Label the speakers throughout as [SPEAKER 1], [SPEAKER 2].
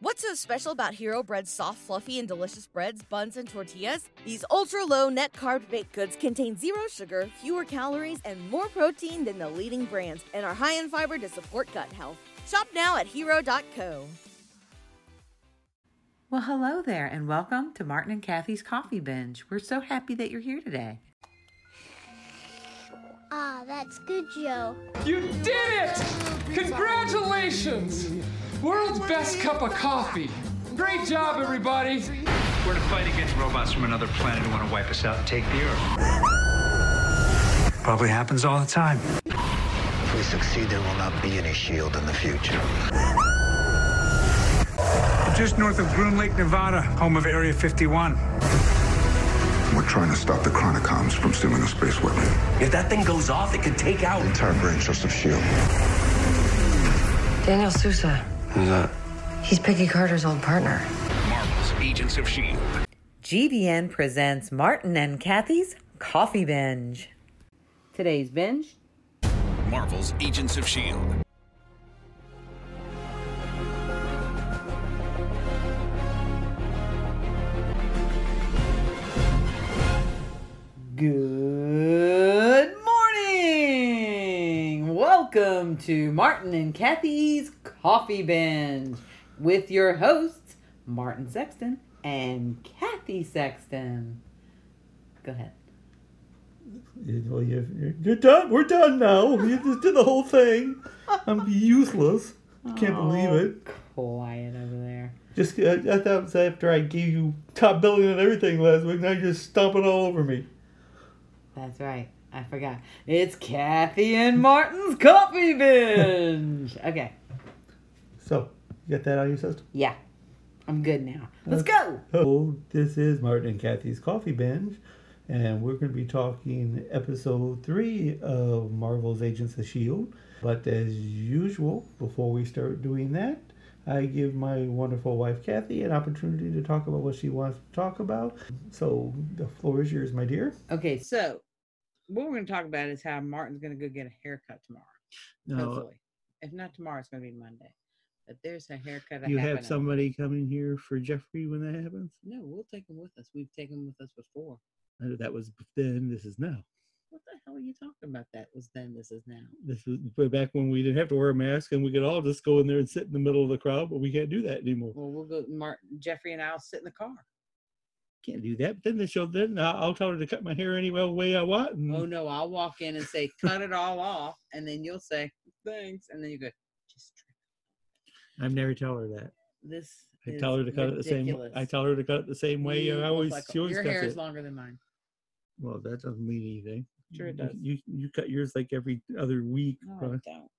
[SPEAKER 1] What's so special about Hero Bread's soft, fluffy, and delicious breads, buns, and tortillas? These ultra low net carb baked goods contain zero sugar, fewer calories, and more protein than the leading brands, and are high in fiber to support gut health. Shop now at hero.co.
[SPEAKER 2] Well, hello there, and welcome to Martin and Kathy's Coffee Binge. We're so happy that you're here today.
[SPEAKER 3] Ah, that's good, Joe.
[SPEAKER 4] You did it! Congratulations! World's best cup of coffee. Great job, everybody.
[SPEAKER 5] We're to fight against robots from another planet who want to wipe us out and take the Earth. Probably happens all the time.
[SPEAKER 6] If we succeed, there will not be any shield in the future.
[SPEAKER 5] Just north of Groom Lake, Nevada, home of Area 51.
[SPEAKER 7] We're trying to stop the Chronicoms from stealing a space weapon.
[SPEAKER 8] If that thing goes off, it could take out
[SPEAKER 7] the entire brain trust of S.H.I.E.L.D.
[SPEAKER 9] Daniel Sousa.
[SPEAKER 8] Who's that?
[SPEAKER 9] He's Peggy Carter's old partner.
[SPEAKER 10] Marvel's Agents of S.H.I.E.L.D.
[SPEAKER 2] GVN presents Martin and Kathy's Coffee Binge. Today's binge
[SPEAKER 10] Marvel's Agents of S.H.I.E.L.D.
[SPEAKER 2] Good morning! Welcome to Martin and Kathy's Coffee Binge with your hosts, Martin Sexton and Kathy Sexton. Go ahead.
[SPEAKER 11] Well, you're, you're done. We're done now. You just did the whole thing. I'm useless. Can't believe it.
[SPEAKER 2] Quiet over there.
[SPEAKER 11] Just I, I thought it was after I gave you top billing and everything last week. Now you're just stomping all over me.
[SPEAKER 2] That's right. I forgot. It's Kathy and Martin's Coffee Binge. okay.
[SPEAKER 11] So, you got that on your system?
[SPEAKER 2] Yeah. I'm good now. Let's go.
[SPEAKER 11] Oh, this is Martin and Kathy's Coffee Binge, and we're going to be talking episode three of Marvel's Agents of S.H.I.E.L.D. But as usual, before we start doing that, I give my wonderful wife Kathy an opportunity to talk about what she wants to talk about. So the floor is yours, my dear.
[SPEAKER 2] Okay, so what we're going to talk about is how Martin's going to go get a haircut tomorrow.
[SPEAKER 11] No,
[SPEAKER 2] Hopefully. If not tomorrow, it's going to be Monday. But there's a haircut.
[SPEAKER 11] you have somebody coming here for Jeffrey when that happens?
[SPEAKER 2] No, we'll take him with us. We've taken him with us before.
[SPEAKER 11] Uh, That was then. This is now.
[SPEAKER 2] What the hell are you talking about? That was then. This is now.
[SPEAKER 11] This was way back when we didn't have to wear a mask and we could all just go in there and sit in the middle of the crowd, but we can't do that anymore.
[SPEAKER 2] Well, we'll go. Martin, Jeffrey, and I'll sit in the car.
[SPEAKER 11] Can't do that. But then they show then I'll, I'll tell her to cut my hair any way I want. And
[SPEAKER 2] Oh no, I'll walk in and say, "Cut it all off," and then you'll say, "Thanks," and then you go, "Just trim
[SPEAKER 11] I've never tell her that.
[SPEAKER 2] this."
[SPEAKER 11] I tell her to cut it the same.
[SPEAKER 2] ridiculous.
[SPEAKER 11] I tell her to cut it the same way.
[SPEAKER 2] Uh, you
[SPEAKER 11] I
[SPEAKER 2] look
[SPEAKER 11] always
[SPEAKER 2] like-
[SPEAKER 11] she always
[SPEAKER 2] your
[SPEAKER 11] cuts
[SPEAKER 2] hair
[SPEAKER 11] it.
[SPEAKER 2] is longer than mine.
[SPEAKER 11] Well, that doesn't mean anything.
[SPEAKER 2] Sure it
[SPEAKER 11] You-
[SPEAKER 2] does.
[SPEAKER 11] You you cut yours like every other week.
[SPEAKER 2] No, I don't.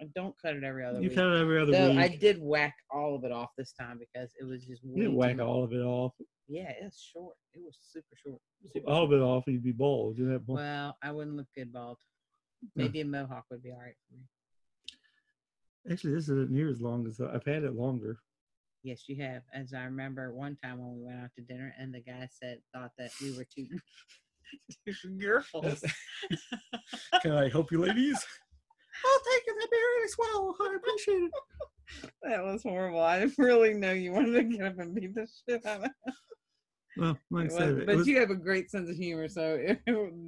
[SPEAKER 2] I don't cut it every other
[SPEAKER 11] you
[SPEAKER 2] week.
[SPEAKER 11] cut it every other
[SPEAKER 2] Though
[SPEAKER 11] week.
[SPEAKER 2] I did whack all of it off this time because it was just way
[SPEAKER 11] you didn't
[SPEAKER 2] too
[SPEAKER 11] whack
[SPEAKER 2] much.
[SPEAKER 11] all of it off.
[SPEAKER 2] Yeah, it's short. It was super short. Super
[SPEAKER 11] All of it off, you'd be bald. You have
[SPEAKER 2] Well, I wouldn't look good bald. Maybe a mohawk would be all right for me.
[SPEAKER 11] Actually, this isn't near as long as uh, I've had it longer.
[SPEAKER 2] Yes, you have. As I remember one time when we went out to dinner and the guy said thought that we were two, two girls.
[SPEAKER 11] Can I help you, ladies? I'll take it. That'd be really. I appreciate it.
[SPEAKER 2] that was horrible. I really know you wanted to get up and beat the shit out of
[SPEAKER 11] Well, like I
[SPEAKER 2] It was- but
[SPEAKER 11] was-
[SPEAKER 2] you have a great sense of humor, so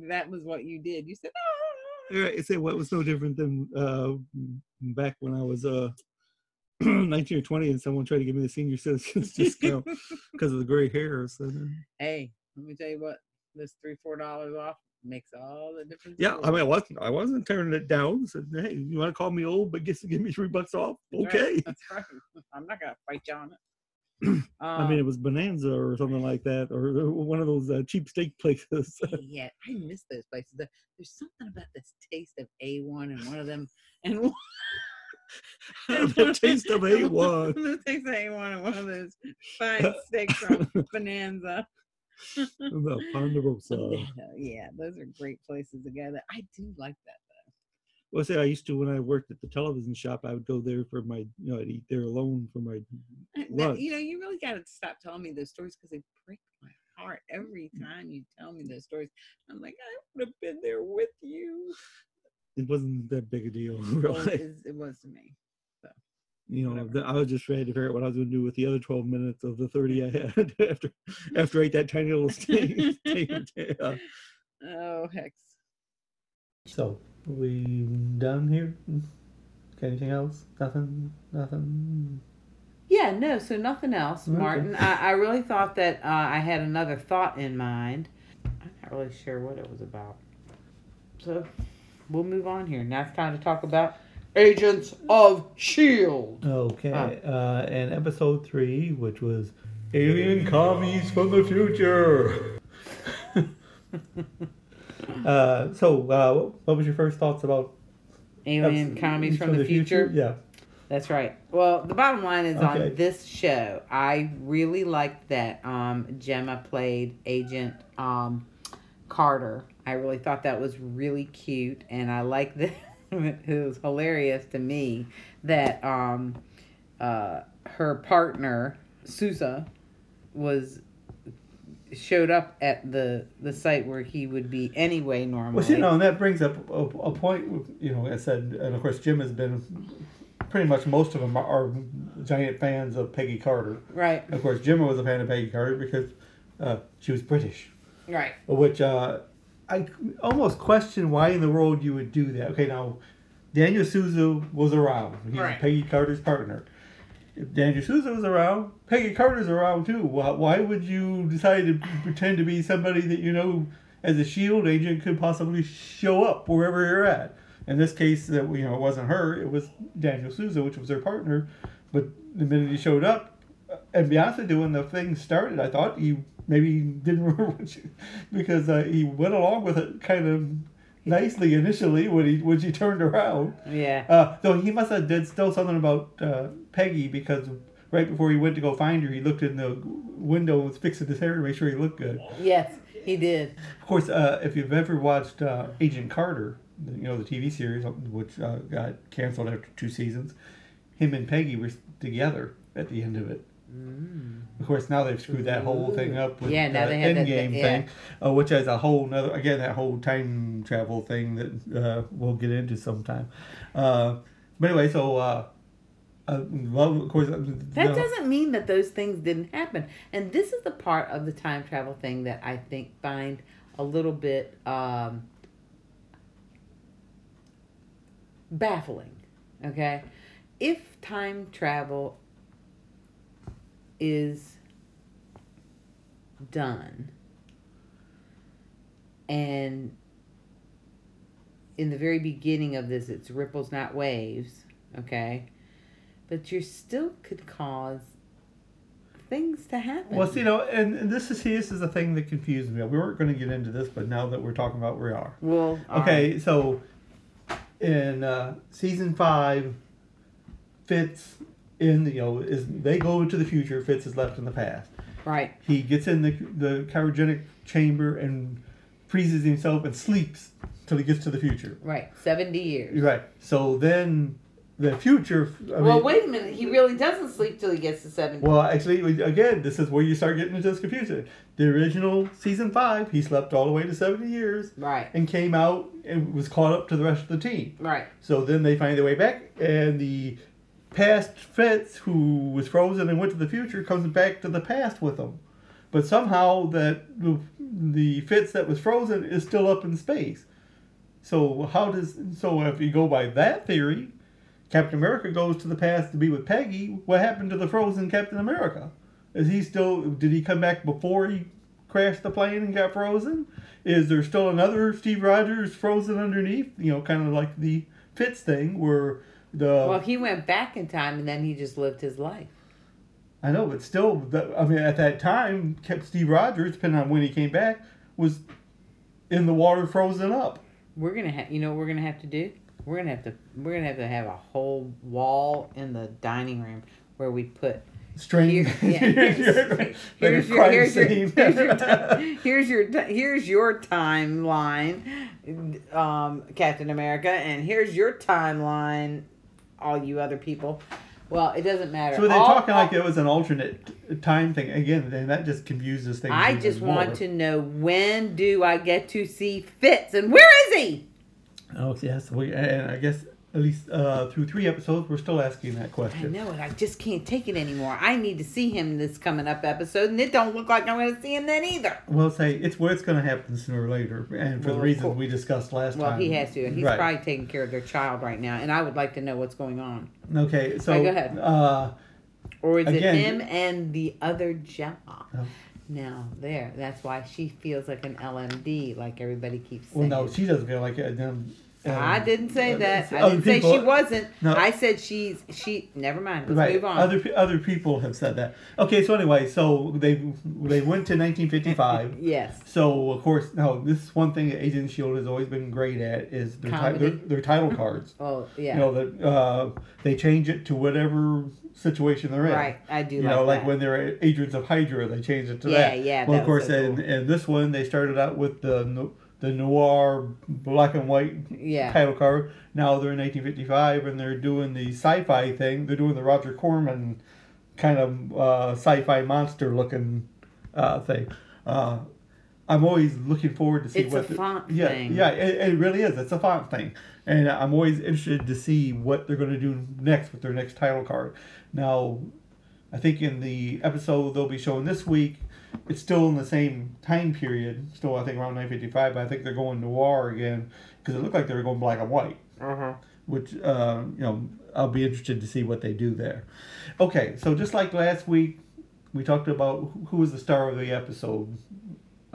[SPEAKER 2] that was what you did. You said, "Oh,
[SPEAKER 11] Yeah, it's what was no different than uh, back when I was uh, 19 or 20 and someone tried to give me the senior citizens discount because of the gray hair. So,
[SPEAKER 2] hey, let me tell you what, this three, four dollars off makes all the difference.
[SPEAKER 11] yeah, I mean, I wasn't, I wasn't turning it down. Said, hey, you want to call me old, but guess give me three bucks off?
[SPEAKER 2] That's right,
[SPEAKER 11] Okay.
[SPEAKER 2] That's right. I'm not gonna fight you on it.
[SPEAKER 11] I mean, it
[SPEAKER 2] Um,
[SPEAKER 11] was Bonanza or something like that, or one of those uh, cheap steak places.
[SPEAKER 2] yeah, I miss those places. There's something about this taste of A1 and one of them, and
[SPEAKER 11] the taste of A1.
[SPEAKER 2] the taste of A1 and one of those fine steaks from Bonanza.
[SPEAKER 11] the Ponderosa.
[SPEAKER 2] Yeah, yeah, those are great places to go. I do like that though.
[SPEAKER 11] Well, say I used to when I worked at the television shop. I would go there for my, you know, I'd eat there alone for my
[SPEAKER 2] Now,
[SPEAKER 11] lunch.
[SPEAKER 2] you know, you really got to stop telling me those stories because they break my heart every
[SPEAKER 11] Mm.
[SPEAKER 2] time you tell me those stories. I'm like, I would have been there with you.
[SPEAKER 11] It wasn't that big a deal,
[SPEAKER 2] Well,
[SPEAKER 11] really.
[SPEAKER 2] it, is- it was to me. So
[SPEAKER 11] you know, the, I was just ready to figure out what I was going to do with the other 12 minutes of the 30 I had after after I ate that tiny little steak. steak uh,
[SPEAKER 2] Oh, hex.
[SPEAKER 11] so, we done here? Got anything else? Nothing? Nothing?
[SPEAKER 2] Yeah, no, so nothing else,
[SPEAKER 11] Okay.
[SPEAKER 2] Martin. I, I really thought that uh, I had another thought in mind. I'm not really sure what it was about. So we'll move on here. Now it's time to talk about Agents of S.H.I.E.L.D.
[SPEAKER 11] Okay. Uh, and episode three, which was Alien Commies from the Future. uh, so, uh, what was your first thoughts about
[SPEAKER 2] Alien
[SPEAKER 11] eps-
[SPEAKER 2] commies from, the, future.
[SPEAKER 11] Yeah.
[SPEAKER 2] That's right. Well, the bottom line is
[SPEAKER 11] Okay.
[SPEAKER 2] on this show, I really liked that um, Jemma played Agent um, Carter. I really thought that was really cute, and I like that. it was hilarious to me that um, uh, her partner Sousa was showed up at the the site where he would be anyway normally.
[SPEAKER 11] Well, you know, and that brings up a, a point. You know, I said, and of course, Jim has been pretty much most of them are, are giant fans of Peggy Carter.
[SPEAKER 2] Right.
[SPEAKER 11] Of course, Jim was a fan of Peggy Carter because uh, she was British.
[SPEAKER 2] Right.
[SPEAKER 11] which uh, I almost question why in the world you would do that. Okay, now Daniel Sousa was around. He's
[SPEAKER 2] Right.
[SPEAKER 11] Peggy Carter's partner. If Daniel Sousa was around, Peggy Carter's around too. Why, why would you decide to pretend to be somebody that you know as a shield agent could possibly show up wherever you're at? In this case, that you know it wasn't her; it was Daniel Sousa, which was her partner. But the minute he showed up, and to be honest with you, when the thing started, I thought he maybe didn't remember what you, because uh, he went along with it kind of nicely initially when he when she turned around.
[SPEAKER 2] Yeah.
[SPEAKER 11] Uh, though he must have did still something about uh, Peggy because right before he went to go find her, he looked in the window and was fixing his hair to make sure he looked good.
[SPEAKER 2] Yes, he did.
[SPEAKER 11] Of course, uh, if you've ever watched uh, Agent Carter, you know the TV series, which uh, got canceled after two seasons, him and Peggy were together at the end of it. Of course, now they've screwed that whole thing up with
[SPEAKER 2] Yeah, now
[SPEAKER 11] the
[SPEAKER 2] they
[SPEAKER 11] Endgame
[SPEAKER 2] that-
[SPEAKER 11] thing, uh, which is a whole nother again that whole time travel thing that uh, we'll get into sometime. Uh, but anyway, so uh, well, of course, uh,
[SPEAKER 2] That
[SPEAKER 11] the-
[SPEAKER 2] doesn't mean that those things didn't happen. And this is the part of the time travel thing that I think find a little bit um, baffling. Okay? If time travel is done and in the very beginning of this it's ripples not waves okay but you still could cause things to happen
[SPEAKER 11] Well, see, you know, and, and this is this is the thing that confused me. We weren't going to get into this, but now that we're talking about, we are.
[SPEAKER 2] well
[SPEAKER 11] Okay,
[SPEAKER 2] right.
[SPEAKER 11] so in uh, season five, Fitz in the, you know is they go into the future. Fitz is left in the past.
[SPEAKER 2] right
[SPEAKER 11] He gets in the the cryogenic chamber and freezes himself and sleeps till he gets to the future.
[SPEAKER 2] right 70 years
[SPEAKER 11] Right. So then the future. I
[SPEAKER 2] well
[SPEAKER 11] mean,
[SPEAKER 2] wait a minute he really doesn't sleep till he gets to 70
[SPEAKER 11] Well, actually, again, this is where you start getting into this confusion. The original season five, he slept all the way to seventy years,
[SPEAKER 2] right
[SPEAKER 11] and came out and was caught up to the rest of the team.
[SPEAKER 2] right
[SPEAKER 11] So then they find their way back, and the past Fitz, who was frozen and went to the future, comes back to the past with them. But somehow that the, the Fitz that was frozen is still up in space. So how does so if you go by that theory, Captain America goes to the past to be with Peggy. What happened to the frozen Captain America? Is he still? Did he come back before he crashed the plane and got frozen? Is there still another Steve Rogers frozen underneath? You know, kind of like the Fitz thing where the
[SPEAKER 2] well he went back in time and then he just lived his life
[SPEAKER 11] I know, but still, I mean, at that time, kept Steve Rogers, depending on when he came back, was in the water, frozen up.
[SPEAKER 2] we're gonna have you know what we're gonna have to do we're gonna have to we're gonna have to have a whole wall in the dining room where we put
[SPEAKER 11] String.
[SPEAKER 2] Here- yeah, here's, here's your here's your here's your here's your here's your timeline, um, Captain America, and here's your timeline, all you other people. Well, it doesn't matter.
[SPEAKER 11] So they're talking
[SPEAKER 2] all-
[SPEAKER 11] like it was an alternate time thing again, and that just confuses things.
[SPEAKER 2] I just
[SPEAKER 11] more.
[SPEAKER 2] want to know when do I get to see Fitz and where is he?
[SPEAKER 11] Oh yes, we and I guess at least uh, through three episodes, we're still asking that question.
[SPEAKER 2] I know it. I just can't take it anymore. I need to see him this coming up episode, and it don't look like I'm going to see him then either.
[SPEAKER 11] Well, say it's where it's going to happen sooner or later, and for
[SPEAKER 2] Well,
[SPEAKER 11] the reasons we discussed last
[SPEAKER 2] Well,
[SPEAKER 11] time.
[SPEAKER 2] Well, he has to. and He's
[SPEAKER 11] Right.
[SPEAKER 2] probably taking care of their child right now, and I would like to know what's going on.
[SPEAKER 11] Okay, so
[SPEAKER 2] Right, go ahead.
[SPEAKER 11] Uh,
[SPEAKER 2] Or is
[SPEAKER 11] Again-
[SPEAKER 2] it him and the other Jemma?
[SPEAKER 11] Oh.
[SPEAKER 2] Now, there. That's why she feels like an LMD, like everybody keeps saying.
[SPEAKER 11] well, no, she doesn't feel like it. Um,
[SPEAKER 2] I didn't say
[SPEAKER 11] uh,
[SPEAKER 2] that. I didn't say she wasn't.
[SPEAKER 11] No.
[SPEAKER 2] I said she's she. Never mind. Let's
[SPEAKER 11] right.
[SPEAKER 2] move on.
[SPEAKER 11] Other other people have said that. Okay, so anyway, so they they went to 1955.
[SPEAKER 2] yes.
[SPEAKER 11] So of course, no, this is one thing that Agent Shield has always been great at is their ti- their, their title cards.
[SPEAKER 2] Oh yeah.
[SPEAKER 11] You know that uh, they change it to whatever situation they're in.
[SPEAKER 2] Right, I do
[SPEAKER 11] You
[SPEAKER 2] like
[SPEAKER 11] know, like when they're agents of Hydra, they change it to
[SPEAKER 2] Yeah,
[SPEAKER 11] that.
[SPEAKER 2] yeah,
[SPEAKER 11] yeah.
[SPEAKER 2] Well,
[SPEAKER 11] of course,
[SPEAKER 2] so
[SPEAKER 11] and,
[SPEAKER 2] cool.
[SPEAKER 11] and this one they started out with the the noir black and white
[SPEAKER 2] Yeah.
[SPEAKER 11] title card. Now they're in 1955 and they're doing the sci-fi thing. They're doing the Roger Corman kind of uh, sci-fi monster looking uh, thing. Uh, I'm always looking forward to see
[SPEAKER 2] It's a
[SPEAKER 11] what the-
[SPEAKER 2] font
[SPEAKER 11] yeah,
[SPEAKER 2] thing.
[SPEAKER 11] Yeah, it, it really is. It's a font thing, and I'm always interested to see what they're going to do next with their next title card. Now, I think in the episode they'll be showing this week, it's still in the same time period. Still, I think around 955. But I think they're going noir again because it looked like they were going black and white.
[SPEAKER 2] Uh-huh.
[SPEAKER 11] Which uh, you know, I'll be interested to see what they do there. Okay, so just like last week, we talked about who- who was the star of the episode.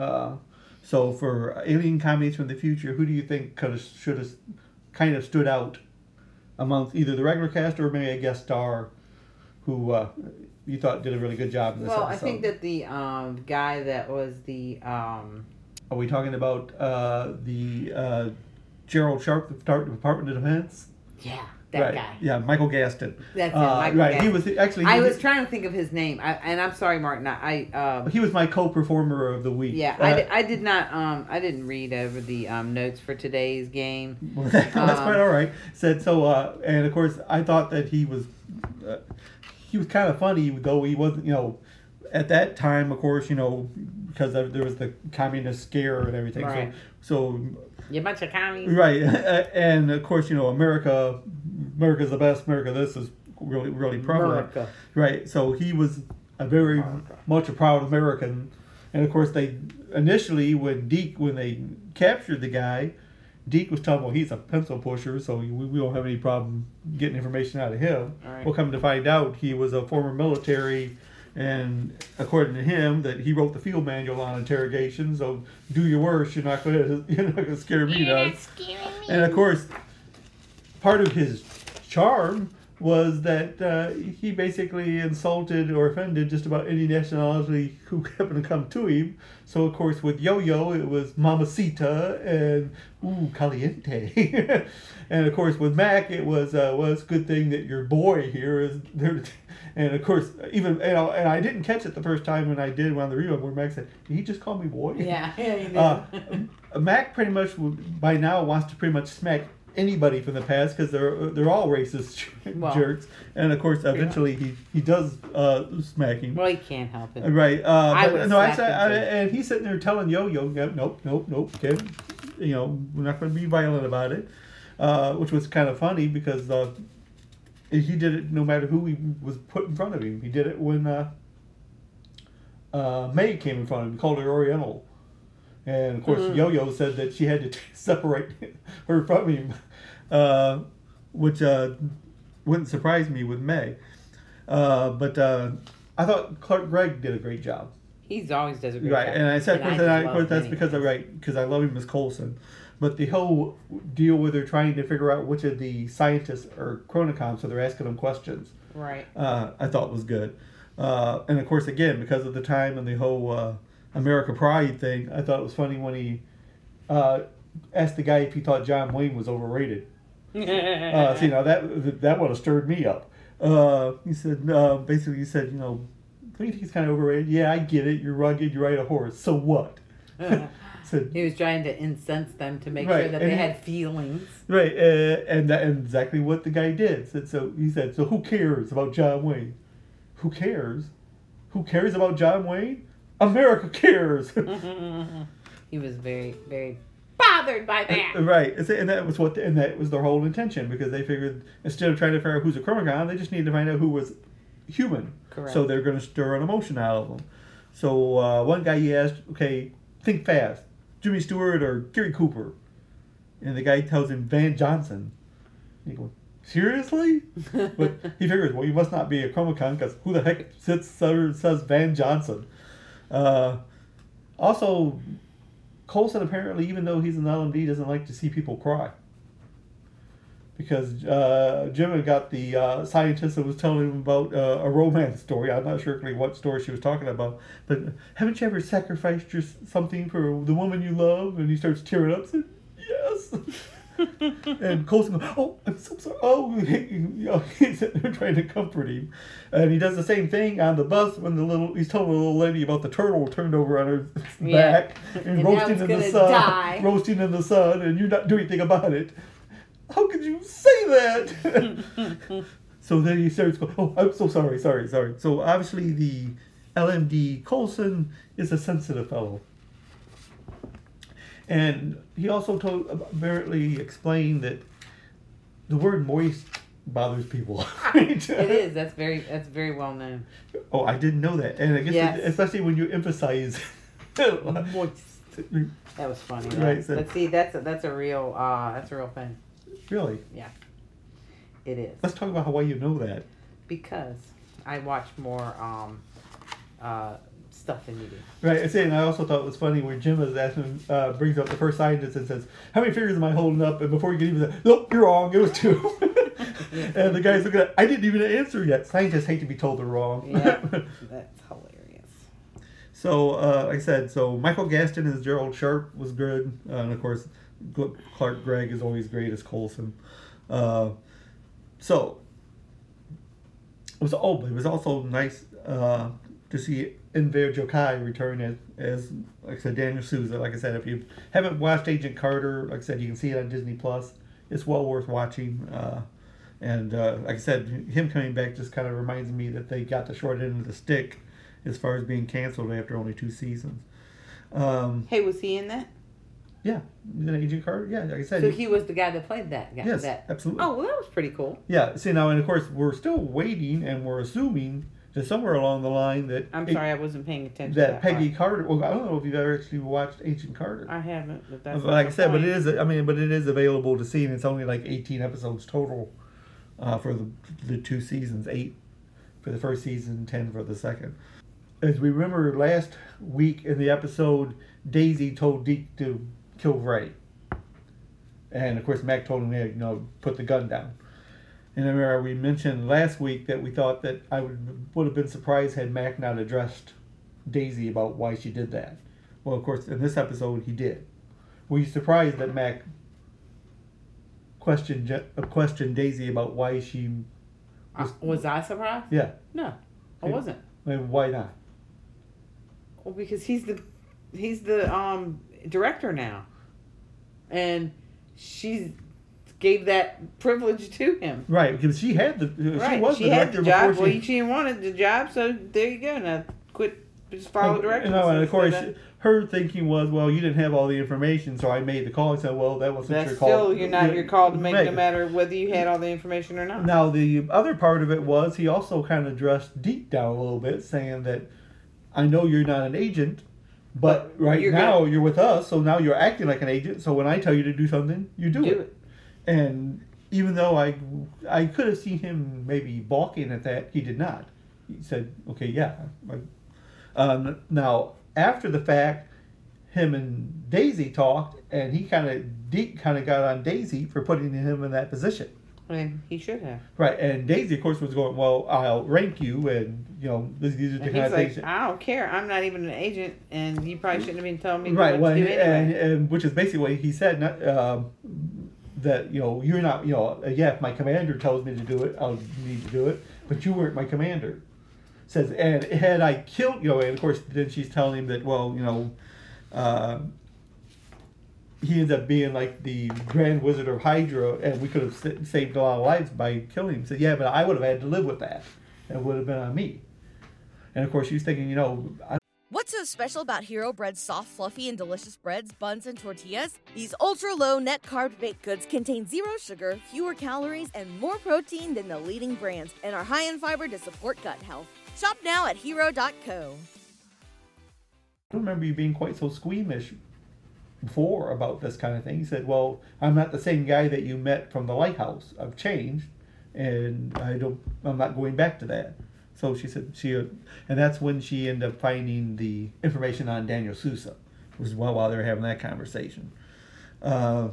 [SPEAKER 11] Uh, so for alien commies from the future, who do you think could have should have kind of stood out amongst either the regular cast or maybe a guest star who uh, you thought did a really good job in this
[SPEAKER 2] Well, I think that the um guy that was the um
[SPEAKER 11] Are we talking about uh, the uh, Gerald Sharp, the Depart- Department of Defense?
[SPEAKER 2] yeah that
[SPEAKER 11] right.
[SPEAKER 2] guy.
[SPEAKER 11] Yeah, Michael Gaston.
[SPEAKER 2] That's it,
[SPEAKER 11] Uh,
[SPEAKER 2] Michael
[SPEAKER 11] right. He was actually.
[SPEAKER 2] I
[SPEAKER 11] he
[SPEAKER 2] was trying to think of his name, I, and I'm sorry, Martin. I, um,
[SPEAKER 11] He was my co-performer of the week.
[SPEAKER 2] yeah,
[SPEAKER 11] Uh,
[SPEAKER 2] I, did, I did not um I didn't read over the um notes for today's game.
[SPEAKER 11] That's
[SPEAKER 2] Um,
[SPEAKER 11] quite all right. Said so, uh, and of course, I thought that he was, uh, he was kind of funny, though he wasn't. You know, at that time, of course, you know, because of, there was the communist scare and everything.
[SPEAKER 2] Right.
[SPEAKER 11] So,
[SPEAKER 2] You bunch of commies.
[SPEAKER 11] right, and of course, you know, America, America's the best. America, this is really, really prevalent.
[SPEAKER 2] America.
[SPEAKER 11] Right. So he was a very much a proud American, and of course they initially when Deke when they captured the guy, Deke was telling well he's a pencil pusher, so we, we don't have any problem getting information out of him.
[SPEAKER 2] Right.
[SPEAKER 11] Well, come to find out, he was a former military. And according to him, that he wrote the field manual on interrogation. So do your worst. You're not gonna you're not gonna scare me nuts. And of course, part of his charm was that uh, he basically insulted or offended just about any nationality who happened to come to him. So of course with Yo-Yo it was Mamacita and ooh caliente, and of course with Mac it was uh, well it's a good thing that your boy here is there. And of course, even you know, and I didn't catch it the first time when I did on the rerun where Mac said, "Did he just call me boy?"
[SPEAKER 2] Yeah, yeah, you did.
[SPEAKER 11] Uh, Mac pretty much by now wants to pretty much smack anybody from the past because they're they're all racist
[SPEAKER 2] Well,
[SPEAKER 11] jerks, and of course eventually he he does uh, smack him.
[SPEAKER 2] well, he can't help it.
[SPEAKER 11] Right. Uh,
[SPEAKER 2] I
[SPEAKER 11] but, no, I said, I, and he's sitting there telling Yo Yo, nope, nope, nope, Kevin, you know, we're not going to be violent about it, uh, which was kind of funny because uh, he did it no matter who he was put in front of him. He did it when uh, uh, May came in front of him, called her Oriental. And of course,
[SPEAKER 2] Mm.
[SPEAKER 11] Yo Yo said that she had to separate her from him, uh, which uh, wouldn't surprise me with May. Uh, but uh, I thought Clark Gregg did a great job.
[SPEAKER 2] He's always does a great
[SPEAKER 11] Right,
[SPEAKER 2] job.
[SPEAKER 11] and I said, of course,
[SPEAKER 2] just
[SPEAKER 11] and I, of course that's because I right because I love him as Coulson, but the whole deal where they're trying to figure out which of the scientists are Chronicoms, so they're asking them questions.
[SPEAKER 2] Right.
[SPEAKER 11] Uh, I thought was good, uh, and of course, again because of the time and the whole uh, America Pride thing, I thought it was funny when he uh, asked the guy if he thought John Wayne was overrated. Uh, see, now that that would have stirred me up. Uh, he said, uh, basically, he said, you know, don't you think he's kind of overrated? Yeah, I get it. You're rugged. You ride a horse. So what? said,
[SPEAKER 2] he was trying to incense them to make sure that they
[SPEAKER 11] he-
[SPEAKER 2] had feelings.
[SPEAKER 11] right, uh, and that, and exactly what the guy did. Said so. He said, so who cares about John Wayne? Who cares? Who cares about John Wayne? America cares.
[SPEAKER 2] He was very, very bothered bothered by that.
[SPEAKER 11] Right, and that was what, and that was their whole intention because they figured instead of trying to figure out who's a Chronicon, they just needed to find out who was human.
[SPEAKER 2] Correct.
[SPEAKER 11] So they're going to stir an emotion out of them. So uh, one guy he asked, okay, think fast, Jimmy Stewart or Gary Cooper, and the guy tells him Van Johnson. And he goes, seriously? but he figures, well, you must not be a Chromacon because who the heck sits says Van Johnson? Uh, also, Coulson apparently, even though he's an LMD, doesn't like to see people cry. Because uh, Jim had got the uh, scientist that was telling him about uh, a romance story. I'm not sure exactly what story she was talking about, but haven't you ever sacrificed your, something for the woman you love? And he starts tearing up. Said, yes. and Coulson goes, "Oh, I'm so sorry." Oh, you know, he's sitting there trying to comfort him, and he does the same thing on the bus when the little he's telling the little lady about the turtle turned over on her
[SPEAKER 2] Yeah.
[SPEAKER 11] back and,
[SPEAKER 2] And
[SPEAKER 11] roasting in the sun,
[SPEAKER 2] die.
[SPEAKER 11] roasting in the sun, and you're not doing anything about it. How could you say that? so then he starts going, "Oh, I'm so sorry, sorry, sorry." So obviously the LMD Coulson is a sensitive fellow. And he also told, apparently explained that the word moist bothers people.
[SPEAKER 2] It is. That's very. That's very well known.
[SPEAKER 11] Oh, I didn't know that. And I guess,
[SPEAKER 2] Yes.
[SPEAKER 11] especially when you emphasize.
[SPEAKER 2] Moist. That was funny.
[SPEAKER 11] Right,
[SPEAKER 2] Right.
[SPEAKER 11] so-
[SPEAKER 2] but see, that's a, that's a real. Uh, that's a real thing.
[SPEAKER 11] really?
[SPEAKER 2] Yeah. It is
[SPEAKER 11] Let's talk about how why you know that.
[SPEAKER 2] because I watch more um, uh, stuff you do.
[SPEAKER 11] Right, I say, and I also thought it was funny when Jim was asking, uh, brings up the first scientist and says, "How many fingers am I holding up?" And before you can even say, "Nope, you're wrong. It was two. and the guy's looking at, I didn't even answer yet. Scientists hate to be told they're wrong.
[SPEAKER 2] Yeah. that's hilarious.
[SPEAKER 11] So, uh, like I said, so Michael Gaston as Gerald Sharp was good, uh, and of course, Clark Gregg is always great as Coulson. Uh, so, it was oh, but it was also nice uh, to see Enver Gjokaj return as, as like I said, Daniel Sousa. Like I said, if you haven't watched Agent Carter, like I said, you can see it on Disney Plus. It's well worth watching. Uh, and uh, like I said, him coming back just kind of reminds me that they got the short end of the stick as far as being canceled after only two seasons. Um,
[SPEAKER 2] Hey, was he in that?
[SPEAKER 11] yeah, an Agent Carter. Yeah, like I said.
[SPEAKER 2] So he was the guy that played that guy.
[SPEAKER 11] Yes,
[SPEAKER 2] that.
[SPEAKER 11] absolutely.
[SPEAKER 2] Oh, well, that was pretty cool.
[SPEAKER 11] yeah. See now, and of course, we're still waiting, and we're assuming that somewhere along the line that
[SPEAKER 2] I'm
[SPEAKER 11] it-
[SPEAKER 2] sorry, I wasn't paying attention. to
[SPEAKER 11] that
[SPEAKER 2] that
[SPEAKER 11] Peggy
[SPEAKER 2] part.
[SPEAKER 11] Carter. Well, I don't know if you've ever actually watched Agent Carter.
[SPEAKER 2] I haven't, but that's
[SPEAKER 11] like I said,
[SPEAKER 2] the
[SPEAKER 11] but it
[SPEAKER 2] point.
[SPEAKER 11] is. I mean, but it is available to see, and it's only like 18 episodes total uh, for the the two seasons. Eight for the first season, 10 for the second. As we remember last week in the episode, Daisy told Deke to kill Ray, and of course Mac told him, "Yeah, you know, put the gun down." And I remember we mentioned last week that we thought that I would would have been surprised had Mac not addressed Daisy about why she did that. Well, of course, in this episode, he did. Were you surprised that Mac questioned uh, questioned Daisy about why she?
[SPEAKER 2] Uh, was I surprised?
[SPEAKER 11] Yeah,
[SPEAKER 2] No, I
[SPEAKER 11] Yeah.
[SPEAKER 2] wasn't.
[SPEAKER 11] and why not?
[SPEAKER 2] Well, because he's the he's the um director now, and she gave that privilege to him.
[SPEAKER 11] Right, because she had the
[SPEAKER 2] right,
[SPEAKER 11] she was
[SPEAKER 2] she
[SPEAKER 11] the
[SPEAKER 2] had
[SPEAKER 11] director
[SPEAKER 2] the job. Well,
[SPEAKER 11] she.
[SPEAKER 2] she didn't want the job, so there you go. Now quit, just follow
[SPEAKER 11] and,
[SPEAKER 2] directions.
[SPEAKER 11] no, and of course,
[SPEAKER 2] of-
[SPEAKER 11] her thinking was, well, you didn't have all the information, so I made the call. I said, well, that wasn't
[SPEAKER 2] that's
[SPEAKER 11] your call.
[SPEAKER 2] still you're not your call to make no matter whether you had all the information or not.
[SPEAKER 11] Now the other part of it was he also kind of dressed deep down a little bit, saying that I know you're not an agent, but,
[SPEAKER 2] But
[SPEAKER 11] right
[SPEAKER 2] you're
[SPEAKER 11] now
[SPEAKER 2] gonna-
[SPEAKER 11] you're with us, so now you're acting like an agent. So when I tell you to do something, you do,
[SPEAKER 2] Do
[SPEAKER 11] it.
[SPEAKER 2] it.
[SPEAKER 11] And even though I I could have seen him maybe balking at that, he did not. He said, "Okay, yeah." Um, now after the fact, him and Daisy talked, and he kind of Deke kind of got on Daisy for putting him in that position.
[SPEAKER 2] And he should have.
[SPEAKER 11] Right, and Daisy, of course, was going, "Well, I'll rank you, and you know, these, these are the
[SPEAKER 2] And
[SPEAKER 11] kind of
[SPEAKER 2] like,
[SPEAKER 11] things."
[SPEAKER 2] I don't care. I'm not even an agent, and you probably shouldn't have been telling me
[SPEAKER 11] right,
[SPEAKER 2] what
[SPEAKER 11] well,
[SPEAKER 2] to do anyway.
[SPEAKER 11] and, and which is basically what he said. Not, um, that you know, you're not, you know, uh, yeah. If my commander tells me to do it, I'll need to do it. But you weren't my commander. Says, and had I killed, you know, and of course, then she's telling him that, well, you know, uh, he ends up being like the Grand Wizard of Hydra, and we could have saved a lot of lives by killing him. Said, yeah, but I would have had to live with that. It would have been on me. And of course, she's thinking, you know, I,
[SPEAKER 1] What's so special about Hero Bread's soft, fluffy, and delicious breads, buns, and tortillas? These ultra low net carb baked goods contain zero sugar, fewer calories, and more protein than the leading brands, and are high in fiber to support gut health. Shop now at hero.co.
[SPEAKER 11] I don't remember you being quite so squeamish before about this kind of thing. He said, "Well, I'm not the same guy that you met from the lighthouse. I've changed, and I don't. I'm not going back to that." So she said she, and that's when she ended up finding the information on Daniel Sousa, was while while they were having that conversation. Uh,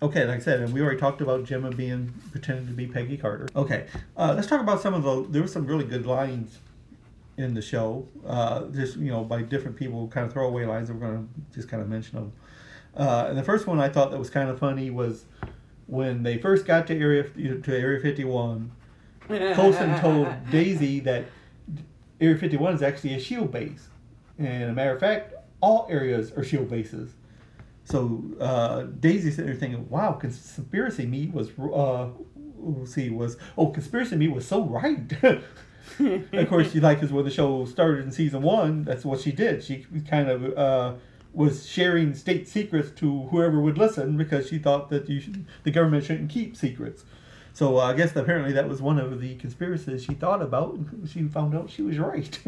[SPEAKER 11] okay, like I said, and we already talked about Jemma being pretending to be Peggy Carter. Okay, uh, let's talk about some of the. There were some really good lines in the show, uh, just you know by different people, kind of throwaway lines. We're going to just kind of mention them. Uh, and the first one I thought that was kind of funny was when they first got to area to Area 51. Coulson told Daisy that Area 51 is actually a shield base, and a matter of fact, all areas are shield bases. So uh, Daisy sitting there thinking, "Wow, conspiracy me was uh, let's see was oh conspiracy me was so right." of course, she like because when the show started in season one, that's what she did. She kind of uh, was sharing state secrets to whoever would listen because she thought that you should, the government shouldn't keep secrets. So uh, I guess apparently that was one of the conspiracies she thought about. and She found out she was right.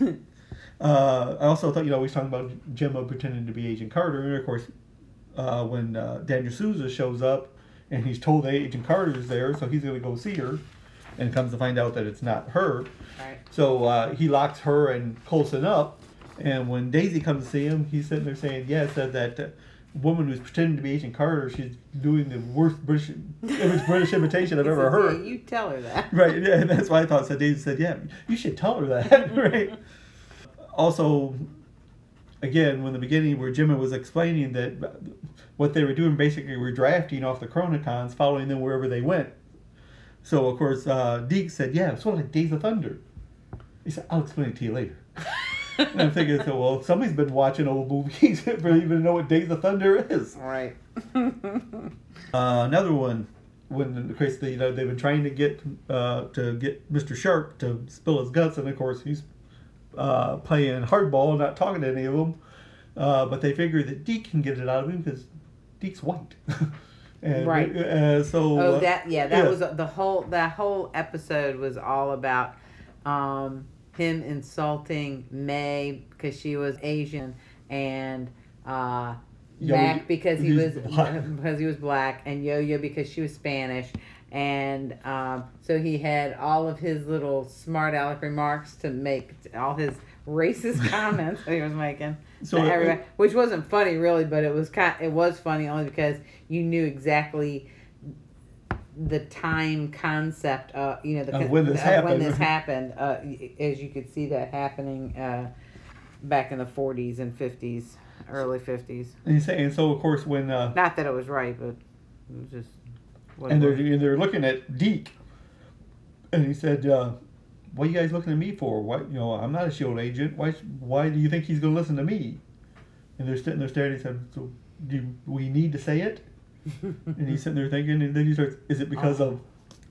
[SPEAKER 11] uh, I also thought you know we was talking about Jemma pretending to be Agent Carter, and of course uh, when uh, Daniel Sousa shows up and he's told that Agent Carter is there, so he's going to go see her, and comes to find out that it's not her.
[SPEAKER 2] Right.
[SPEAKER 11] So uh, he locks her and Coulson up, and when Daisy comes to see him, he's sitting there saying, "Yeah, said that." Woman who's pretending to be Agent Carter, she's doing the worst British, British imitation I've ever
[SPEAKER 2] says,
[SPEAKER 11] heard.
[SPEAKER 2] "Yeah, you tell her that.
[SPEAKER 11] Right, yeah, and that's why I thought. So Daisy said, "Yeah, you should tell her that." right. Also, again, when the beginning where Jimmy was explaining that what they were doing basically were drafting off the Chronicons, following them wherever they went. So of course, uh, Deke said, "Yeah, it's sort of like Days of Thunder." He said, "I'll explain it to you later." and I'm thinking, so well, somebody's been watching old movies for even know what Days of Thunder is.
[SPEAKER 2] Right.
[SPEAKER 11] Uh, another one, when of course they, you know they've been trying to get uh, to get Mr. Sharp to spill his guts, and of course he's uh, playing hardball, and not talking to any of them. Uh, but they figure that Deke can get it out of him because Deke's white. and,
[SPEAKER 2] Right.
[SPEAKER 11] Uh, so.
[SPEAKER 2] Oh,
[SPEAKER 11] uh,
[SPEAKER 2] that yeah, that was the whole that whole episode was all about um, him insulting May because she was Asian and uh,
[SPEAKER 11] Yo-
[SPEAKER 2] Mac because he was
[SPEAKER 11] black.
[SPEAKER 2] because he was black and Yo Yo because she was Spanish and um, so he had all of his little smart aleck remarks to make all his racist comments that he was making
[SPEAKER 11] So
[SPEAKER 2] to
[SPEAKER 11] it-
[SPEAKER 2] everybody, which wasn't funny really, but it was kind it was funny only because you knew exactly the time concept uh you know the
[SPEAKER 11] Of when this happened.
[SPEAKER 2] when this happened uh as you could see that happening uh back in the 40s and 50s early 50s
[SPEAKER 11] And he's saying so. Of course, when uh,
[SPEAKER 2] not that it was right but it was just what
[SPEAKER 11] and they're and they're looking at Deke, and he said, uh, "What are you guys looking at me for? Why, you know, I'm not a Shield agent. Why, why do you think he's going to listen to me?" And they're sitting there staring. He said, "So, do we need to say it?" And he's sitting there thinking, and then he starts, "Is it because of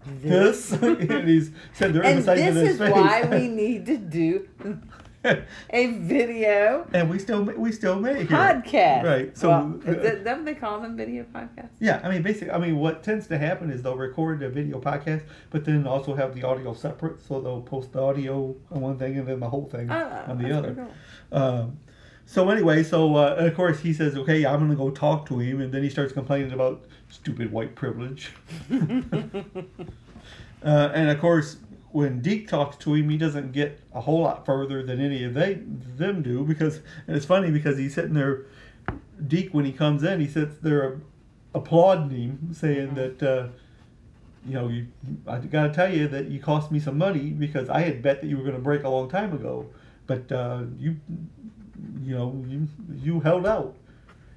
[SPEAKER 11] this?" and he's said they're
[SPEAKER 2] and this
[SPEAKER 11] his
[SPEAKER 2] is
[SPEAKER 11] face.
[SPEAKER 2] why we need to do a video
[SPEAKER 11] and we still we still make it.
[SPEAKER 2] podcast
[SPEAKER 11] right? So.
[SPEAKER 2] well,
[SPEAKER 11] uh,
[SPEAKER 2] that they call them video podcasts
[SPEAKER 11] Yeah, I mean, basically, I mean, what tends to happen is they'll record a video podcast, but then also have the audio separate. So they'll post the audio on one thing and then the whole thing
[SPEAKER 2] Ah,
[SPEAKER 11] on the other.
[SPEAKER 2] pretty
[SPEAKER 11] Um, so anyway, so uh, of course he says, "Okay, I'm going to go talk to him," and then he starts complaining about stupid white privilege. uh, and of course, when Deke talks to him, he doesn't get a whole lot further than any of they them do because and it's funny because he's sitting there. Deke, when he comes in, he sits there applauding him, saying that. Uh, you know, you, I got to tell you that you cost me some money because I had bet that you were going to break a long time ago, but uh, you, you know, you you held out.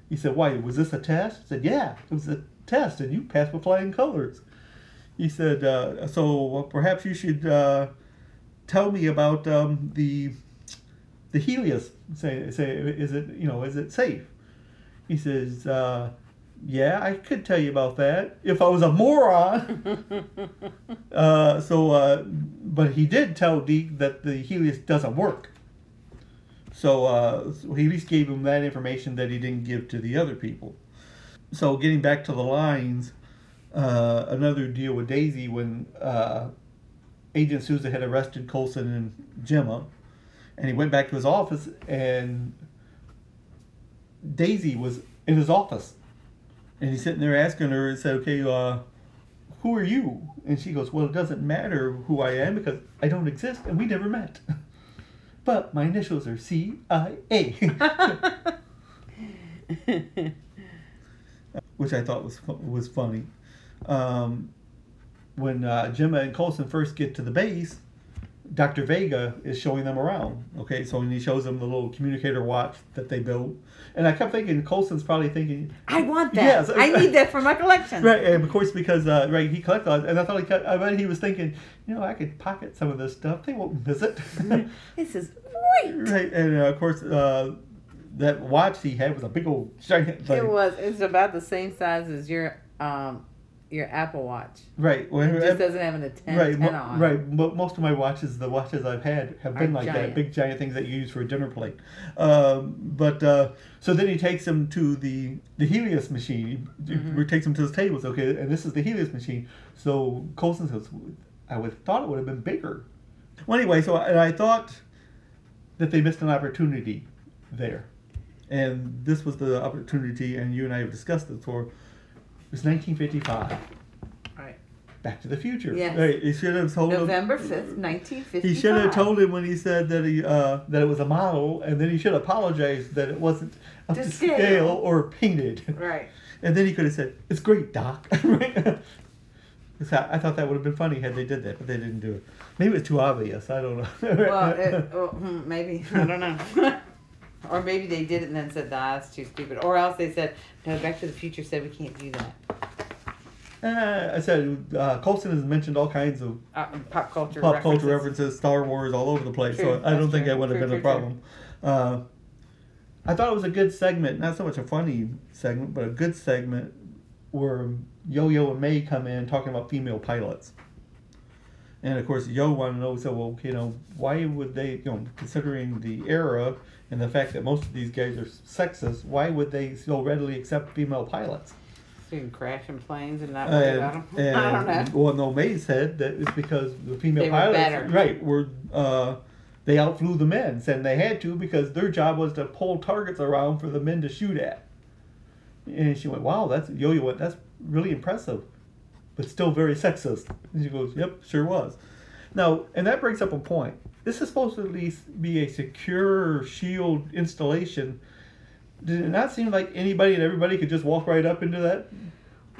[SPEAKER 11] He said, "Why was this a test?" I said, "Yeah, it was a test, and you passed with flying colors." He said, uh, "So perhaps you should uh, tell me about um, the the Helios. Say, say, is it you know, is it safe?" He says. Uh, yeah, I could tell you about that if I was a moron. uh, so, uh, but he did tell Deke that the Helios doesn't work. So, uh, so he at least gave him that information that he didn't give to the other people. So getting back to the lines, uh, another deal with Daisy when uh, Agent Sousa had arrested Coulson and Jemma, and he went back to his office, and Daisy was in his office, and he's sitting there asking her and said, "Okay, uh, who are you?" And she goes, "Well, it doesn't matter who I am because I don't exist and we never met." but my initials are C I A. Which I thought was was funny. Um, when uh, Jemma and Coulson first get to the base, Dr. Vega is showing them around. Okay, so when he shows them the little communicator watch that they built, and I kept thinking Coulson's probably thinking,
[SPEAKER 2] I want that.
[SPEAKER 11] Yes,
[SPEAKER 2] I need that for my collection.
[SPEAKER 11] Right, and of course because uh, right he collected, and I thought he, cut- I bet he was thinking, you know, I could pocket some of this stuff. They won't miss it.
[SPEAKER 2] This is great.
[SPEAKER 11] right, and uh, of course uh, that watch he had was a big old giant thing.
[SPEAKER 2] It was. It's about the same size as your um your Apple Watch.
[SPEAKER 11] Right, well,
[SPEAKER 2] It just doesn't have an antenna,
[SPEAKER 11] Right, mo-
[SPEAKER 2] on.
[SPEAKER 11] right. But most of my watches, the watches I've had, have been
[SPEAKER 2] Are
[SPEAKER 11] like that, big giant things that you use for a dinner plate. Um, but uh, so then he takes them to the the Helios machine. He
[SPEAKER 2] Mm-hmm.
[SPEAKER 11] he takes them to his tables. Okay, and this is the Helios machine. So Coulson says, "I would have thought it would have been bigger." Well, anyway, so I, and I thought that they missed an opportunity there, and this was the opportunity. And you and I have discussed it before. It was 1955.
[SPEAKER 2] Right.
[SPEAKER 11] Back to the Future.
[SPEAKER 2] Yes.
[SPEAKER 11] Right. He should have told him.
[SPEAKER 2] November fifth, nineteen fifty.
[SPEAKER 11] He should have told him when he said that he uh, that it was a model, and then he should apologize that it wasn't up
[SPEAKER 2] To
[SPEAKER 11] to
[SPEAKER 2] scale.
[SPEAKER 11] scale. or painted.
[SPEAKER 2] Right.
[SPEAKER 11] And then he could have said, "It's great, Doc." Right? 'Cause I I thought that would have been funny had they did that, but they didn't do it. Maybe it's too obvious. I don't know.
[SPEAKER 2] Well, it, well, hmm, maybe I don't know. Or maybe they did it and then said, "Nah, that's too stupid." Or else they said, "No, Back to the Future said we can't do that."
[SPEAKER 11] Uh, I said uh, Coulson has mentioned all kinds of
[SPEAKER 2] Uh, pop culture.
[SPEAKER 11] pop
[SPEAKER 2] references.
[SPEAKER 11] culture references, Star Wars, all over the place.
[SPEAKER 2] True,
[SPEAKER 11] so I don't think
[SPEAKER 2] true.
[SPEAKER 11] that would have
[SPEAKER 2] True,
[SPEAKER 11] been a problem. Uh, I thought it was a good segment, not so much a funny segment, but a good segment where Yo Yo and May come in talking about female pilots. And of course, Yo wanted to know, so well, you know, why would they, you know, considering the era and the fact that most of these guys are sexist, why would they so readily accept female pilots?
[SPEAKER 2] So you can crash in planes and not worry about them. I don't know.
[SPEAKER 11] Well, no, May said that it's because the female
[SPEAKER 2] They
[SPEAKER 11] pilots,
[SPEAKER 2] better.
[SPEAKER 11] right, were uh, they outflew the men, and they had to because their job was to pull targets around for the men to shoot at. And she went, "Wow, that's Yo-Yo went. That's really impressive, but still very sexist." And she goes, "Yep, sure was." Now, and that brings up a point. This is supposed to at least be a secure shield installation. Did it not seem like anybody and everybody could just walk right up into that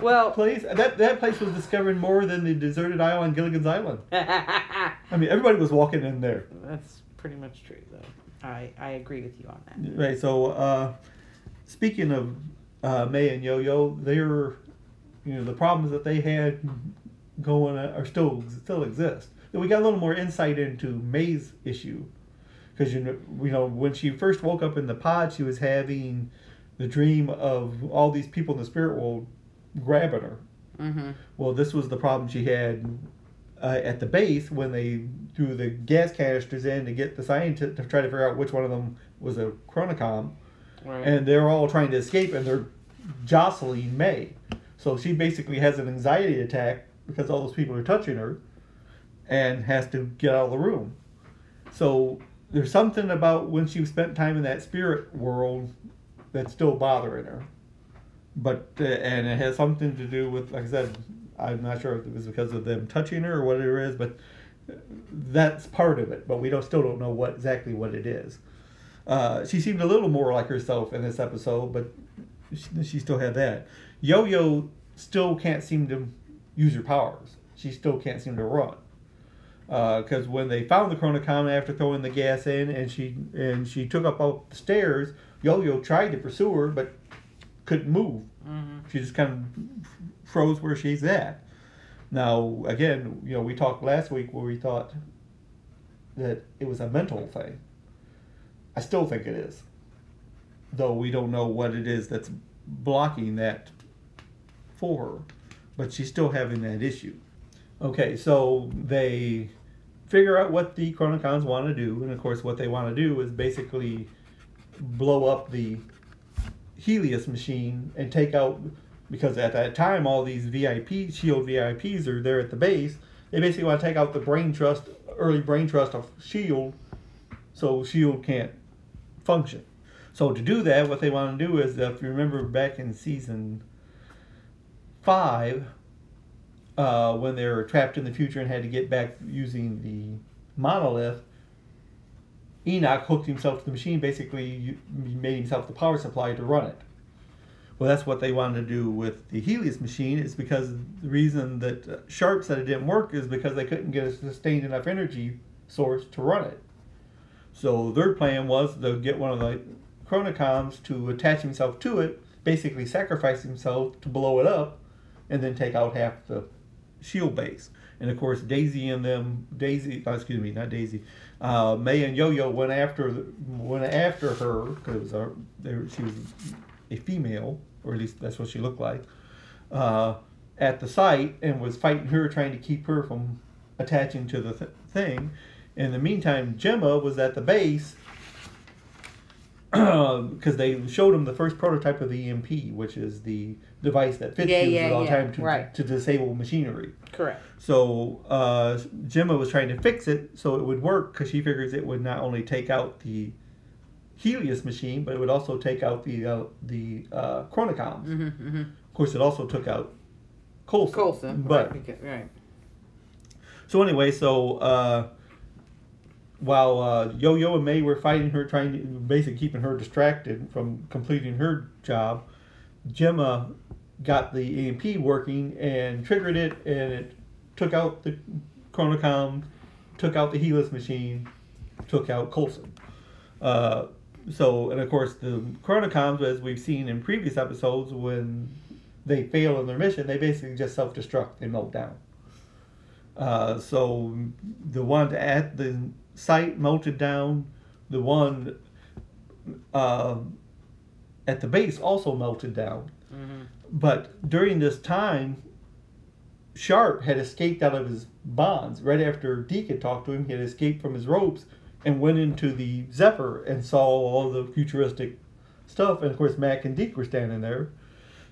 [SPEAKER 2] Well,
[SPEAKER 11] place? That that place was discovered more than the deserted isle on Gilligan's Island. I mean, everybody was walking in there.
[SPEAKER 2] that's pretty much true, though. I I agree with you on that.
[SPEAKER 11] Right. So, uh, speaking of uh, May and Yo Yo, they're you know the problems that they had going uh, are still still exist. We got a little more insight into May's issue because you know you know when she first woke up in the pod, she was having the dream of all these people in the spirit world grabbing her.
[SPEAKER 2] Mm-hmm.
[SPEAKER 11] Well, this was the problem she had uh, at the base when they threw the gas canisters in to get the scientists to try to figure out which one of them was a chronicom.
[SPEAKER 2] Right.
[SPEAKER 11] And they're all trying to escape and they're jostling May. So she basically has an anxiety attack because all those people are touching her and has to get out of the room. So there's something about when she spent time in that spirit world that's still bothering her. But uh, and it has something to do with like I said I'm not sure if it was because of them touching her or whatever it is but that's part of it but we don't still don't know what exactly what it is. Uh, she seemed a little more like herself in this episode but she, she still had that. Yo-Yo still can't seem to use her powers. She still can't seem to run Uh, because when they found the chronicom after throwing the gas in and she and she took up all the stairs Yo-Yo tried to pursue her but couldn't move. Mm-hmm. She just kind of froze where she's at. Now, again, you know, we talked last week where we thought that it was a mental thing. I still think it is, though we don't know what it is that's blocking that for her. But she's still having that issue. Okay, so they figure out what the Chronicons want to do, and of course, what they want to do is basically blow up the Helios machine and take out because at that time all these VIP Shield VIPs are there at the base. They basically want to take out the brain trust, early brain trust of Shield, so Shield can't function. So to do that, what they want to do is, if you remember back in season five, uh, when they were trapped in the future and had to get back using the monolith, Enoch hooked himself to the machine, basically made himself the power supply to run it. Well, that's what they wanted to do with the Helios machine. Is because the reason that uh, Sharp said it didn't work is because they couldn't get a sustained enough energy source to run it. So their plan was to get one of the Chronicoms to attach himself to it, basically sacrifice himself to blow it up, and then take out half the shield base. And of course, Daisy and them, Daisy, oh, excuse me, not Daisy, uh, May and Yo-Yo went after went after her because she was a female, or at least that's what she looked like, uh, at the site and was fighting her, trying to keep her from attaching to the th- thing. In the meantime, Jemma was at the base because they showed him the first prototype of the EMP, which is the device that Fitz
[SPEAKER 2] Yeah,
[SPEAKER 11] uses
[SPEAKER 2] yeah,
[SPEAKER 11] all the
[SPEAKER 2] yeah,
[SPEAKER 11] time to,
[SPEAKER 2] right.
[SPEAKER 11] to disable machinery.
[SPEAKER 2] Correct.
[SPEAKER 11] So uh, Jemma was trying to fix it so it would work because she figures it would not only take out the Helios machine, but it would also take out the uh, the uh, Chronicoms.
[SPEAKER 2] Mm-hmm, mm-hmm.
[SPEAKER 11] Of course, it also took out Coulson.
[SPEAKER 2] Coulson,
[SPEAKER 11] but
[SPEAKER 2] right, right.
[SPEAKER 11] so anyway, so uh, while uh, Yo-Yo and May were fighting her, trying to basically keeping her distracted from completing her job, Jemma got the EMP working and triggered it, and it took out the Chronicom, took out the Helios machine, took out Coulson. Uh, so, and of course, the Chronicoms, as we've seen in previous episodes, when they fail in their mission, they basically just self-destruct. They melt down. Uh, so the one at the site melted down. The one uh, at the base also melted down. But during this time, Sharp had escaped out of his bonds. Right after Deke had talked to him, he had escaped from his ropes and went into the Zephyr and saw all the futuristic stuff. And of course, Mac and Deke were standing there.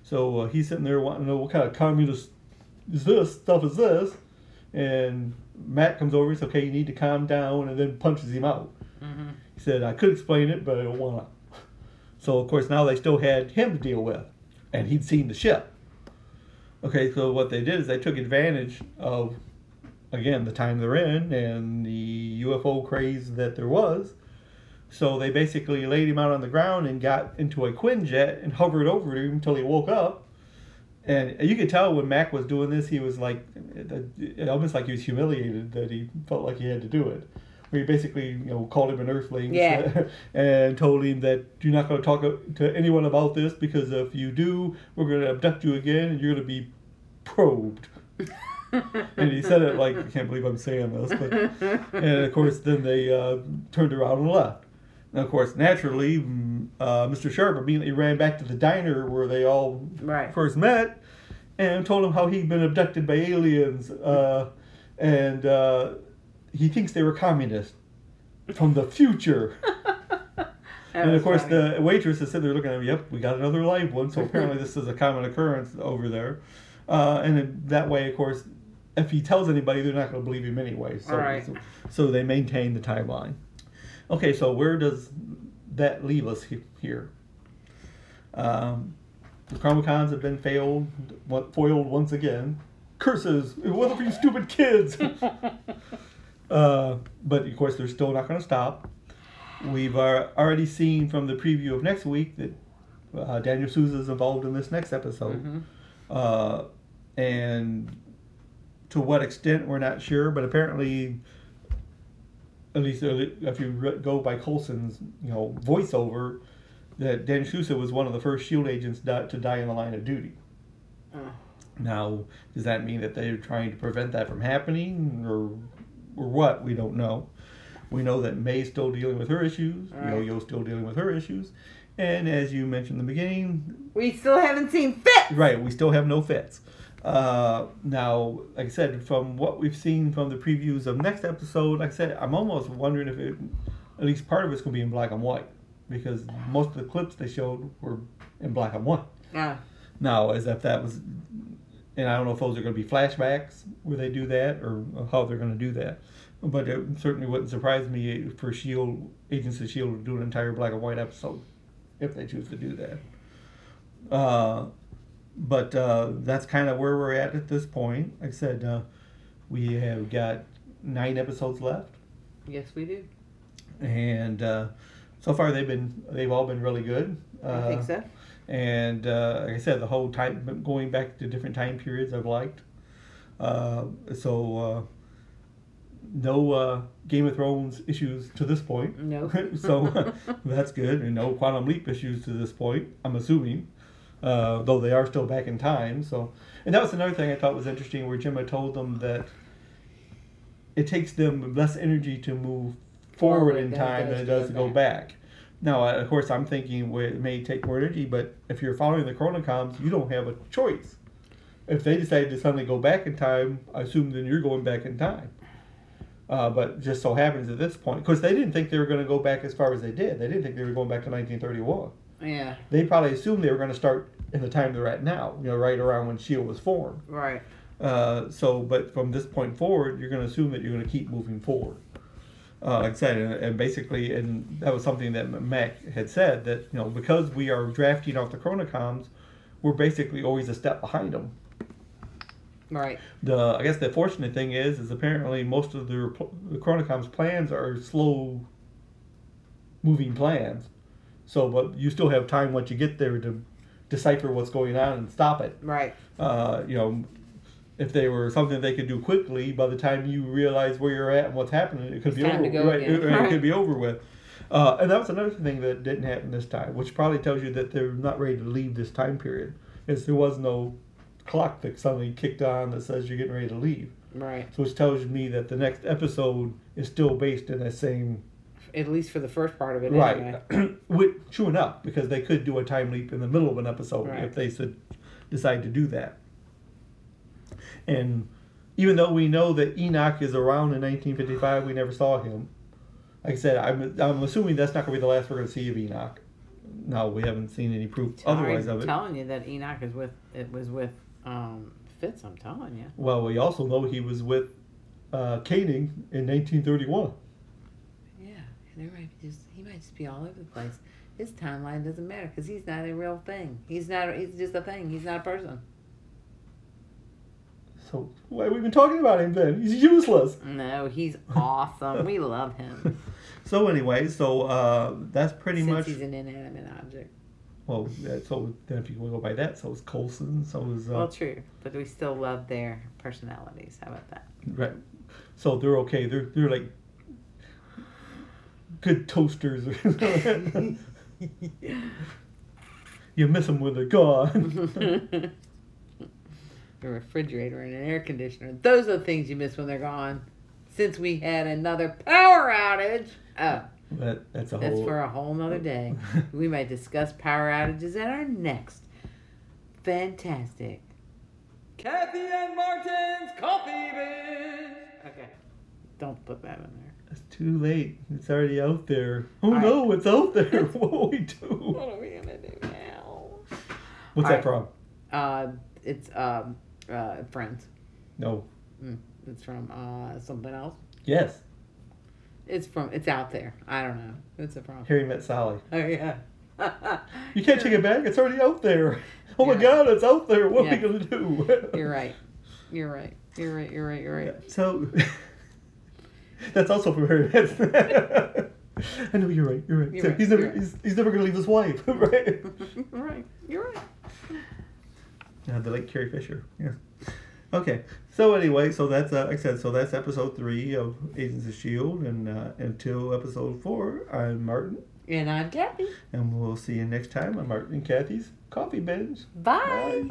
[SPEAKER 11] So uh, he's sitting there wanting to know what kind of communist is this stuff is this. And Matt comes over and says, okay, you need to calm down, and then punches him out.
[SPEAKER 2] Mm-hmm.
[SPEAKER 11] He said, I could explain it, but I don't want to. So, of course, now they still had him to deal with, and he'd seen the ship. Okay, so what they did is they took advantage of, again, the time they're in and the UFO craze that there was. So they basically laid him out on the ground and got into a Quinjet and hovered over him until he woke up. And you could tell when Mac was doing this, he was like, almost like he was humiliated that he felt like he had to do it. Where he basically, you know, called him an Earthling
[SPEAKER 2] Yeah.
[SPEAKER 11] and told him that you're not going to talk to anyone about this because if you do, we're going to abduct you again and you're going to be probed. and he said it like, I can't believe I'm saying this, but and of course then they uh, turned around and left. And of course, naturally, uh, Mr. Sharp immediately ran back to the diner where they all
[SPEAKER 2] Right.
[SPEAKER 11] first met and told him how he'd been abducted by aliens uh, and uh, he thinks they were communists from the future. and of course,
[SPEAKER 2] funny.
[SPEAKER 11] the waitress is sitting there looking at him. Yep, we got another live one. So apparently, this is a common occurrence over there. Uh, and that way, of course, if he tells anybody, they're not going to believe him anyway. So,
[SPEAKER 2] Right.
[SPEAKER 11] so, so they maintain the timeline. Okay, so where does that leave us here? Um, the Chronicoms have been failed, foiled once again. Curses! It wasn't for you stupid kids. uh, but of course, they're still not going to stop. We've uh, already seen from the preview of next week that uh, Daniel Sousa is involved in this next episode, uh, and to what extent we're not sure. But apparently, at least uh, if you go by Coulson's, you know, voiceover, that Dan Sousa was one of the first Shield agents to die in the line of duty. Now, does that mean that they're trying to prevent that from happening, or or what? We don't know. We know that May's still dealing with her issues.
[SPEAKER 2] Right.
[SPEAKER 11] Yo-Yo's still dealing with her issues, and as you mentioned in the beginning,
[SPEAKER 2] We still haven't seen Fit.
[SPEAKER 11] right, we still have no Fitz. Uh, now, like I said, from what we've seen from the previews of next episode, like I said, I'm almost wondering if it, at least part of it's going to be in black and white because most of the clips they showed were in black and white.
[SPEAKER 2] Yeah.
[SPEAKER 11] Now, as if that was, and I don't know if those are going to be flashbacks where they do that or how they're going to do that. But it certainly wouldn't surprise me for Shield Agents of Shield to do an entire black and white episode if they choose to do that. Uh, but uh, that's kind of where we're at at this point. Like I said, uh, we have got nine episodes left,
[SPEAKER 2] Yes, we do.
[SPEAKER 11] and uh, so far they've been they've all been really good.
[SPEAKER 2] I think
[SPEAKER 11] Uh,
[SPEAKER 2] so.
[SPEAKER 11] And uh, like I said, the whole time going back to different time periods I've liked. Uh, so uh, no uh, Game of Thrones issues to this point.
[SPEAKER 2] No.
[SPEAKER 11] so that's good, and no Quantum Leap issues to this point. I'm assuming, uh, though they are still back in time. So, and that was another thing I thought was interesting, where Jemma told them that it takes them less energy to move forward,
[SPEAKER 2] Forward
[SPEAKER 11] in time than it does to go back. Now, of course, I'm thinking well, it may take more energy, but if you're following the chronicoms, you don't have a choice. If they decide to suddenly go back in time, I assume then you're going back in time. Uh, but just so happens at this point, because they didn't think they were going to go back as far as they did. They didn't think they were going back to 1931.
[SPEAKER 2] Yeah.
[SPEAKER 11] They probably assumed they were going to start in the time they're at now, you know, right around when S.H.I.E.L.D. was formed.
[SPEAKER 2] Right.
[SPEAKER 11] Uh, so, but from this point forward, you're going to assume that you're going to keep moving forward. Uh, like I said, and, and basically, and that was something that Mac had said that you know because we are drafting off the chronicoms, we're basically always a step behind them.
[SPEAKER 2] Right.
[SPEAKER 11] The I guess the fortunate thing is is apparently most of the, the chronicoms plans are slow moving plans. So, but you still have time once you get there to decipher what's going on and stop it.
[SPEAKER 2] Right.
[SPEAKER 11] Uh, you know, if they were something they could do quickly, by the time you realize where you're at and what's happening, it could be
[SPEAKER 2] It's time
[SPEAKER 11] over.
[SPEAKER 2] to go
[SPEAKER 11] right, it, it could be over with. Uh, and that was another thing that didn't happen this time, which probably tells you that they're not ready to leave this time period, is there was no clock that suddenly kicked on that says you're getting ready to leave.
[SPEAKER 2] Right.
[SPEAKER 11] So which tells me that the next episode is still based in that same
[SPEAKER 2] At least for the first part of it.
[SPEAKER 11] right.
[SPEAKER 2] Anyway.
[SPEAKER 11] With, true enough, because they could do a time leap in the middle of an episode
[SPEAKER 2] Right.
[SPEAKER 11] if they should decide to do that. And even though we know that Enoch is around in 1955, we never saw him. Like I said, I'm, I'm assuming that's not going to be the last we're going to see of Enoch. No, we haven't seen any proof otherwise
[SPEAKER 2] I'm
[SPEAKER 11] of it.
[SPEAKER 2] telling you that Enoch is with it was with um, Fitz. I'm telling you.
[SPEAKER 11] Well, we also know he was with uh, Koenig in 1931.
[SPEAKER 2] There might be just he might just be all over the place. His timeline doesn't matter because he's not a real thing. He's not. He's just a thing. He's not a person.
[SPEAKER 11] So why have we been talking about him then? He's useless.
[SPEAKER 2] No, he's awesome. we love him.
[SPEAKER 11] So anyway, so uh, that's pretty
[SPEAKER 2] Since
[SPEAKER 11] much.
[SPEAKER 2] he's an inanimate object.
[SPEAKER 11] Well, so then if you want to go by that, so is Coulson, so is uh,
[SPEAKER 2] Well, true, but we still love their personalities. How about that?
[SPEAKER 11] right. So they're okay. They're they're like good toasters. you miss them when they're gone.
[SPEAKER 2] a refrigerator and an air conditioner. Those are the things you miss when they're gone. Since we had another power outage. Oh,
[SPEAKER 11] that that's a
[SPEAKER 2] that's
[SPEAKER 11] whole.
[SPEAKER 2] for a whole nother day. we might discuss power outages at our next fantastic Kathy and Martin's coffee bin. Okay, don't put that in there.
[SPEAKER 11] Too late. It's already out there. Oh
[SPEAKER 2] All
[SPEAKER 11] no, it's out there. what do we do?
[SPEAKER 2] What are we gonna do now?
[SPEAKER 11] What's
[SPEAKER 2] All
[SPEAKER 11] that
[SPEAKER 2] right.
[SPEAKER 11] from?
[SPEAKER 2] Uh, it's um, uh, Friends.
[SPEAKER 11] No.
[SPEAKER 2] Mm, it's from uh something else.
[SPEAKER 11] Yes.
[SPEAKER 2] It's from. It's out there. I don't know. It's a from.
[SPEAKER 11] Harry met Sally.
[SPEAKER 2] Oh yeah.
[SPEAKER 11] You can't take it back. It's already out there. Oh my God, it's out there. What
[SPEAKER 2] Yeah.
[SPEAKER 11] are we gonna do?
[SPEAKER 2] You're right. You're right. You're right. You're right. You're right.
[SPEAKER 11] So that's also from Harry. I know you're right. You're right.
[SPEAKER 2] You're
[SPEAKER 11] So
[SPEAKER 2] right,
[SPEAKER 11] He's never
[SPEAKER 2] you're right.
[SPEAKER 11] he's, he's never gonna leave his wife, right?
[SPEAKER 2] Right. You're right.
[SPEAKER 11] Uh, the late Carrie Fisher. Yeah. Okay. So anyway, so that's uh, like I said. So that's episode three of Agents of Shield, and uh, until episode four, I'm Martin,
[SPEAKER 2] And I'm Kathy.
[SPEAKER 11] and we'll see you next time on Martin and Kathy's Coffee Binge.
[SPEAKER 2] Bye.